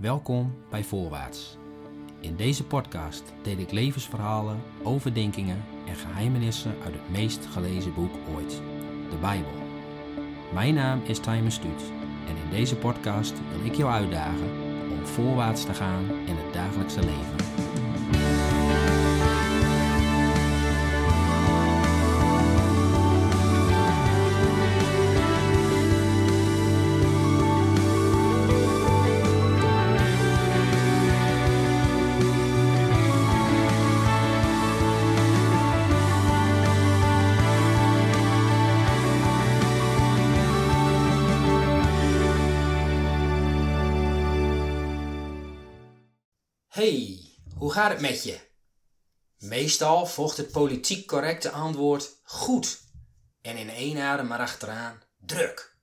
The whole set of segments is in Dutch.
Welkom bij Voorwaarts. In deze podcast deel ik levensverhalen, overdenkingen en geheimenissen uit het meest gelezen boek ooit, de Bijbel. Mijn naam is Timer Stuut en in deze podcast wil ik jou uitdagen om voorwaarts te gaan in het dagelijkse leven. Hey, hoe gaat het met je? Meestal volgt het politiek correcte antwoord goed. En in één adem maar achteraan druk.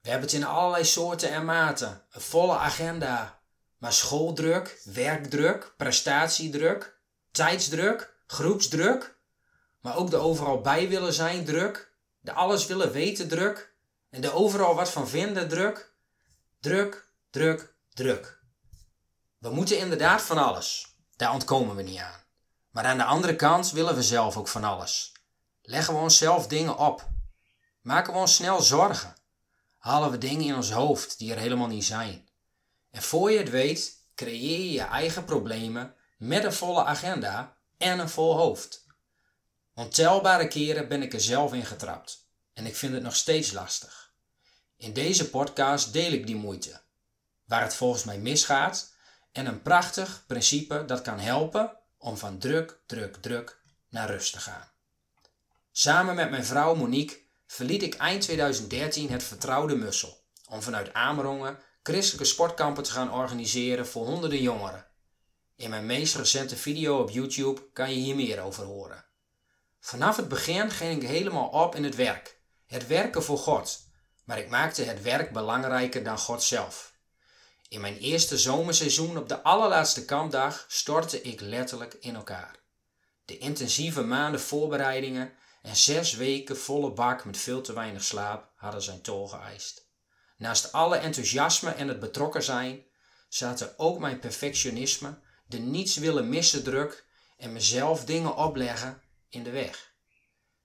We hebben het in allerlei soorten en maten, een volle agenda. Maar schooldruk, werkdruk, prestatiedruk, tijdsdruk, groepsdruk. Maar ook de overal bij willen zijn druk, de alles willen weten druk en de overal wat van vinden druk. Druk, druk, druk. We moeten inderdaad van alles. Daar ontkomen we niet aan. Maar aan de andere kant willen we zelf ook van alles. Leggen we onszelf dingen op? Maken we ons snel zorgen? Halen we dingen in ons hoofd die er helemaal niet zijn? En voor je het weet, creëer je je eigen problemen met een volle agenda en een vol hoofd. Ontelbare keren ben ik er zelf in getrapt en ik vind het nog steeds lastig. In deze podcast deel ik die moeite. Waar het volgens mij misgaat en een prachtig principe dat kan helpen om van druk, druk, druk naar rust te gaan. Samen met mijn vrouw Monique verliet ik eind 2013 het vertrouwde Mussel om vanuit Amerongen christelijke sportkampen te gaan organiseren voor honderden jongeren. In mijn meest recente video op YouTube kan je hier meer over horen. Vanaf het begin ging ik helemaal op in het werk, het werken voor God, maar ik maakte het werk belangrijker dan God zelf. In mijn eerste zomerseizoen op de allerlaatste kampdag stortte ik letterlijk in elkaar. De intensieve maanden voorbereidingen en zes weken volle bak met veel te weinig slaap hadden zijn tol geëist. Naast alle enthousiasme en het betrokken zijn, zaten ook mijn perfectionisme, de niets willen missen druk en mezelf dingen opleggen in de weg.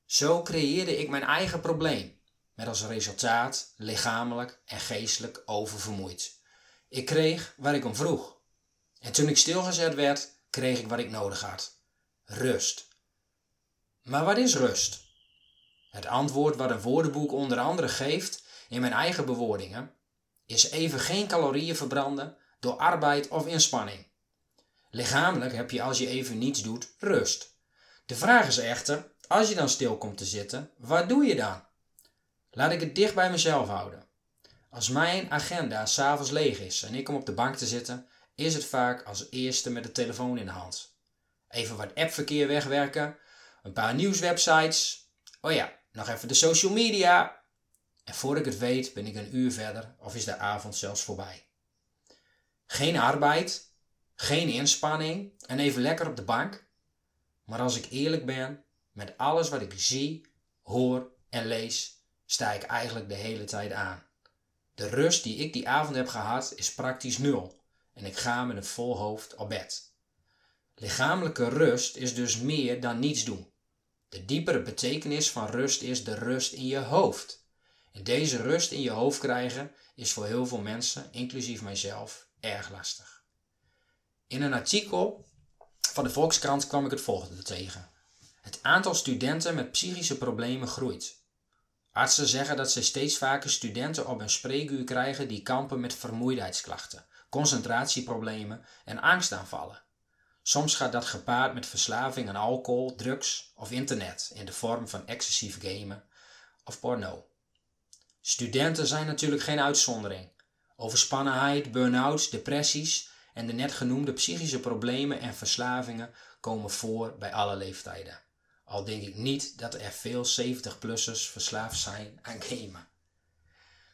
Zo creëerde ik mijn eigen probleem, met als resultaat lichamelijk en geestelijk oververmoeid. Ik kreeg waar ik om vroeg. En toen ik stilgezet werd, kreeg ik wat ik nodig had: rust. Maar wat is rust? Het antwoord wat een woordenboek onder andere geeft in mijn eigen bewoordingen is even geen calorieën verbranden door arbeid of inspanning. Lichamelijk heb je als je even niets doet rust. De vraag is echter, als je dan stil komt te zitten, wat doe je dan? Laat ik het dicht bij mezelf houden. Als mijn agenda s'avonds leeg is en ik kom op de bank te zitten, is het vaak als eerste met de telefoon in de hand. Even wat appverkeer wegwerken, een paar nieuwswebsites, oh ja, nog even de social media. En voor ik het weet ben ik een uur verder of is de avond zelfs voorbij. Geen arbeid, geen inspanning en even lekker op de bank. Maar als ik eerlijk ben, met alles wat ik zie, hoor en lees, sta ik eigenlijk de hele tijd aan. De rust die ik die avond heb gehad is praktisch nul en ik ga met een vol hoofd op bed. Lichamelijke rust is dus meer dan niets doen. De diepere betekenis van rust is de rust in je hoofd. En deze rust in je hoofd krijgen is voor heel veel mensen, inclusief mijzelf, erg lastig. In een artikel van de Volkskrant kwam ik het volgende tegen. Het aantal studenten met psychische problemen groeit. Artsen zeggen dat ze steeds vaker studenten op een spreekuur krijgen die kampen met vermoeidheidsklachten, concentratieproblemen en angstaanvallen. Soms gaat dat gepaard met verslaving aan alcohol, drugs of internet in de vorm van excessief gamen of porno. Studenten zijn natuurlijk geen uitzondering. Overspannenheid, burn-outs, depressies en de net genoemde psychische problemen en verslavingen komen voor bij alle leeftijden. Al denk ik niet dat er veel 70-plussers verslaafd zijn aan gamen.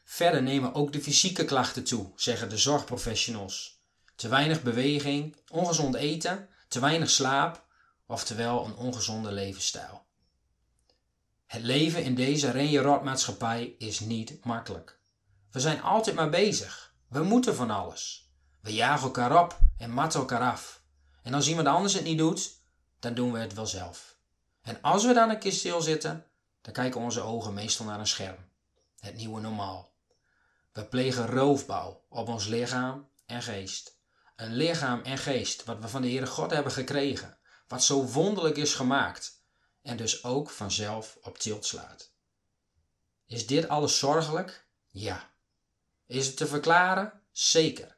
Verder nemen ook de fysieke klachten toe, zeggen de zorgprofessionals. Te weinig beweging, ongezond eten, te weinig slaap, oftewel een ongezonde levensstijl. Het leven in deze renje is niet makkelijk. We zijn altijd maar bezig. We moeten van alles. We jagen elkaar op en matten elkaar af. En als iemand anders het niet doet, dan doen we het wel zelf. En als we dan een keer stilzitten, dan kijken onze ogen meestal naar een scherm. Het nieuwe normaal. We plegen roofbouw op ons lichaam en geest. Een lichaam en geest wat we van de Heere God hebben gekregen, wat zo wonderlijk is gemaakt en dus ook vanzelf op tilt slaat. Is dit alles zorgelijk? Ja. Is het te verklaren? Zeker.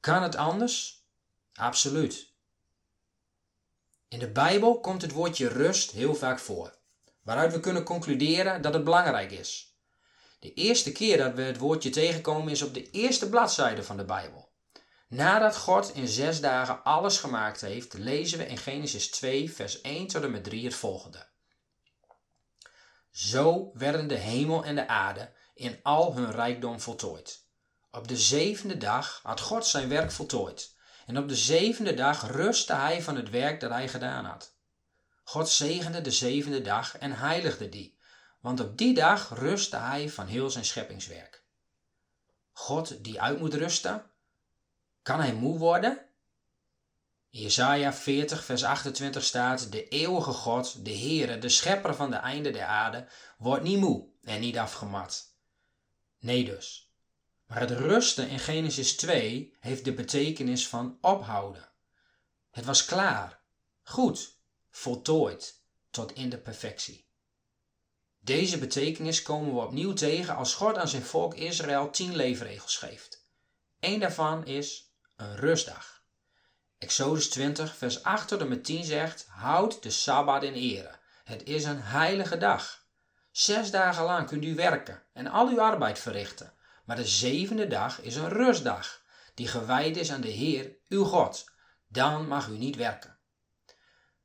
Kan het anders? Absoluut. In de Bijbel komt het woordje rust heel vaak voor, waaruit we kunnen concluderen dat het belangrijk is. De eerste keer dat we het woordje tegenkomen is op de eerste bladzijde van de Bijbel. Nadat God in zes dagen alles gemaakt heeft, lezen we in Genesis 2, vers 1 tot en met 3 het volgende. Zo werden de hemel en de aarde in al hun rijkdom voltooid. Op de zevende dag had God zijn werk voltooid. En op de zevende dag rustte hij van het werk dat hij gedaan had. God zegende de zevende dag en heiligde die, want op die dag rustte hij van heel zijn scheppingswerk. God die uit moet rusten, kan hij moe worden? In Jesaja 40 vers 28 staat, de eeuwige God, de Heere, de schepper van de einde der aarde, wordt niet moe en niet afgemat. Nee dus. Maar het rusten in Genesis 2 heeft de betekenis van ophouden. Het was klaar, goed, voltooid, tot in de perfectie. Deze betekenis komen we opnieuw tegen als God aan zijn volk Israël tien leefregels geeft. Eén daarvan is een rustdag. Exodus 20, vers 8 tot en met 10 zegt: Houd de Sabbat in ere. Het is een heilige dag. Zes dagen lang kunt u werken en al uw arbeid verrichten. Maar de zevende dag is een rustdag, die gewijd is aan de Heer, uw God. Dan mag u niet werken.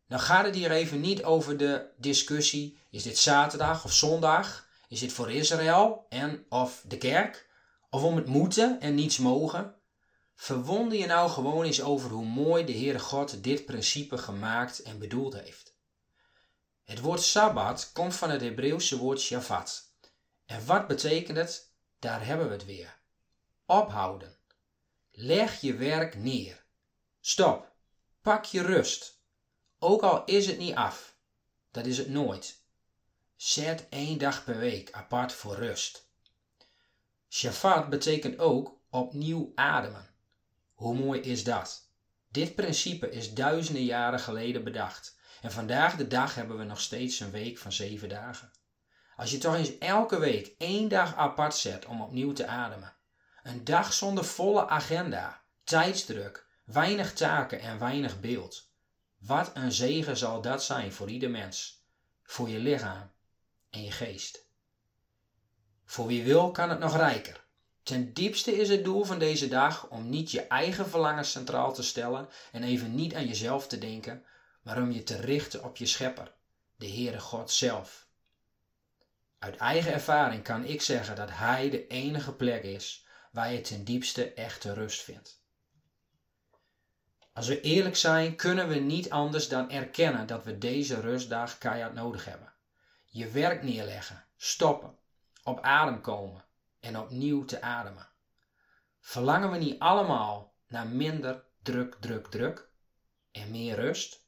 Dan gaat het hier even niet over de discussie: is dit zaterdag of zondag? Is dit voor Israël en of de kerk? Of om het moeten en niets mogen? Verwonder je nou gewoon eens over hoe mooi de Heere God dit principe gemaakt en bedoeld heeft. Het woord Sabbat komt van het Hebreeuwse woord Shabbat. En wat betekent het? Daar hebben we het weer. Ophouden. Leg je werk neer. Stop. Pak je rust. Ook al is het niet af. Dat is het nooit. Zet één dag per week apart voor rust. Shabbat betekent ook opnieuw ademen. Hoe mooi is dat? Dit principe is duizenden jaren geleden bedacht. En vandaag de dag hebben we nog steeds een week van zeven dagen. Als je toch eens elke week één dag apart zet om opnieuw te ademen. Een dag zonder volle agenda, tijdsdruk, weinig taken en weinig beeld. Wat een zegen zal dat zijn voor ieder mens, voor je lichaam en je geest. Voor wie wil kan het nog rijker. Ten diepste is het doel van deze dag om niet je eigen verlangen centraal te stellen en even niet aan jezelf te denken, maar om je te richten op je schepper, de Heere God zelf. Uit eigen ervaring kan ik zeggen dat Hij de enige plek is waar je ten diepste echte rust vindt. Als we eerlijk zijn, kunnen we niet anders dan erkennen dat we deze rustdag keihard nodig hebben. Je werk neerleggen, stoppen, op adem komen en opnieuw te ademen. Verlangen we niet allemaal naar minder druk, druk, druk en meer rust?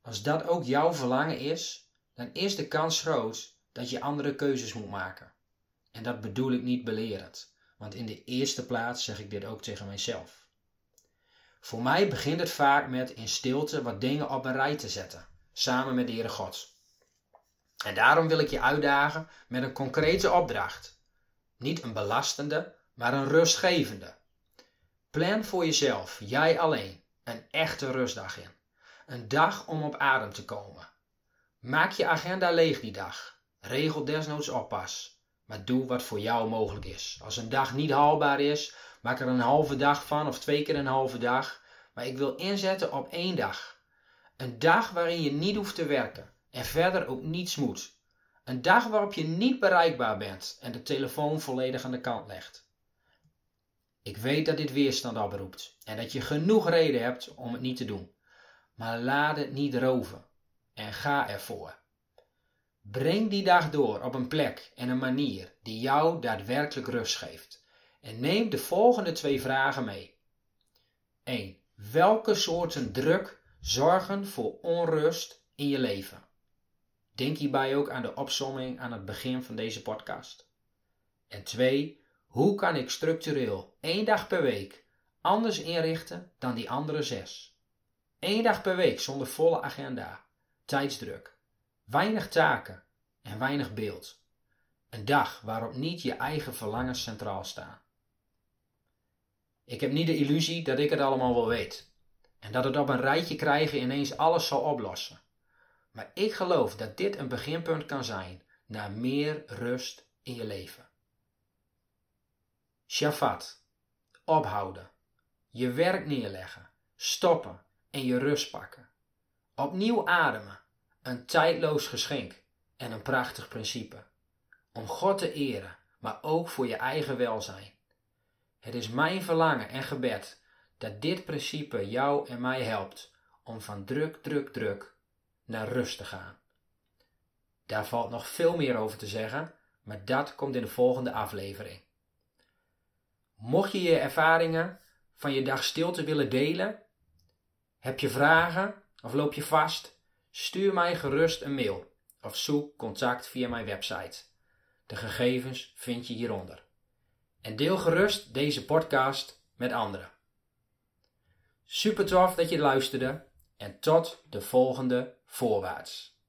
Als dat ook jouw verlangen is, dan is de kans groot dat je andere keuzes moet maken. En dat bedoel ik niet belerend, want in de eerste plaats zeg ik dit ook tegen mijzelf. Voor mij begint het vaak met in stilte wat dingen op een rij te zetten, samen met de Heere God. En daarom wil ik je uitdagen met een concrete opdracht. Niet een belastende, maar een rustgevende. Plan voor jezelf, jij alleen, een echte rustdag in. Een dag om op adem te komen. Maak je agenda leeg die dag. Regel desnoods oppas. Maar doe wat voor jou mogelijk is. Als een dag niet haalbaar is, maak er een halve dag van of twee keer een halve dag. Maar ik wil inzetten op één dag. Een dag waarin je niet hoeft te werken en verder ook niets moet. Een dag waarop je niet bereikbaar bent en de telefoon volledig aan de kant legt. Ik weet dat dit weerstand oproept en dat je genoeg reden hebt om het niet te doen. Maar laat het niet roven en ga ervoor. Breng die dag door op een plek en een manier die jou daadwerkelijk rust geeft. En neem de volgende twee vragen mee. 1. Welke soorten druk zorgen voor onrust in je leven? Denk hierbij ook aan de opsomming aan het begin van deze podcast. En 2. Hoe kan ik structureel één dag per week anders inrichten dan die andere zes? Eén dag per week zonder volle agenda, tijdsdruk, weinig taken en weinig beeld. Een dag waarop niet je eigen verlangens centraal staan. Ik heb niet de illusie dat ik het allemaal wel weet en dat het op een rijtje krijgen ineens alles zal oplossen. Maar ik geloof dat dit een beginpunt kan zijn naar meer rust in je leven. Shafat, ophouden, je werk neerleggen, stoppen en je rust pakken. Opnieuw ademen, een tijdloos geschenk en een prachtig principe. Om God te eren, maar ook voor je eigen welzijn. Het is mijn verlangen en gebed dat dit principe jou en mij helpt om van druk, druk, druk naar rust te gaan. Daar valt nog veel meer over te zeggen, maar dat komt in de volgende aflevering. Mocht je je ervaringen van je dag stilte willen delen, heb je vragen of loop je vast, stuur mij gerust een mail of zoek contact via mijn website. De gegevens vind je hieronder. En deel gerust deze podcast met anderen. Super tof dat je luisterde en tot de volgende voorwaarts.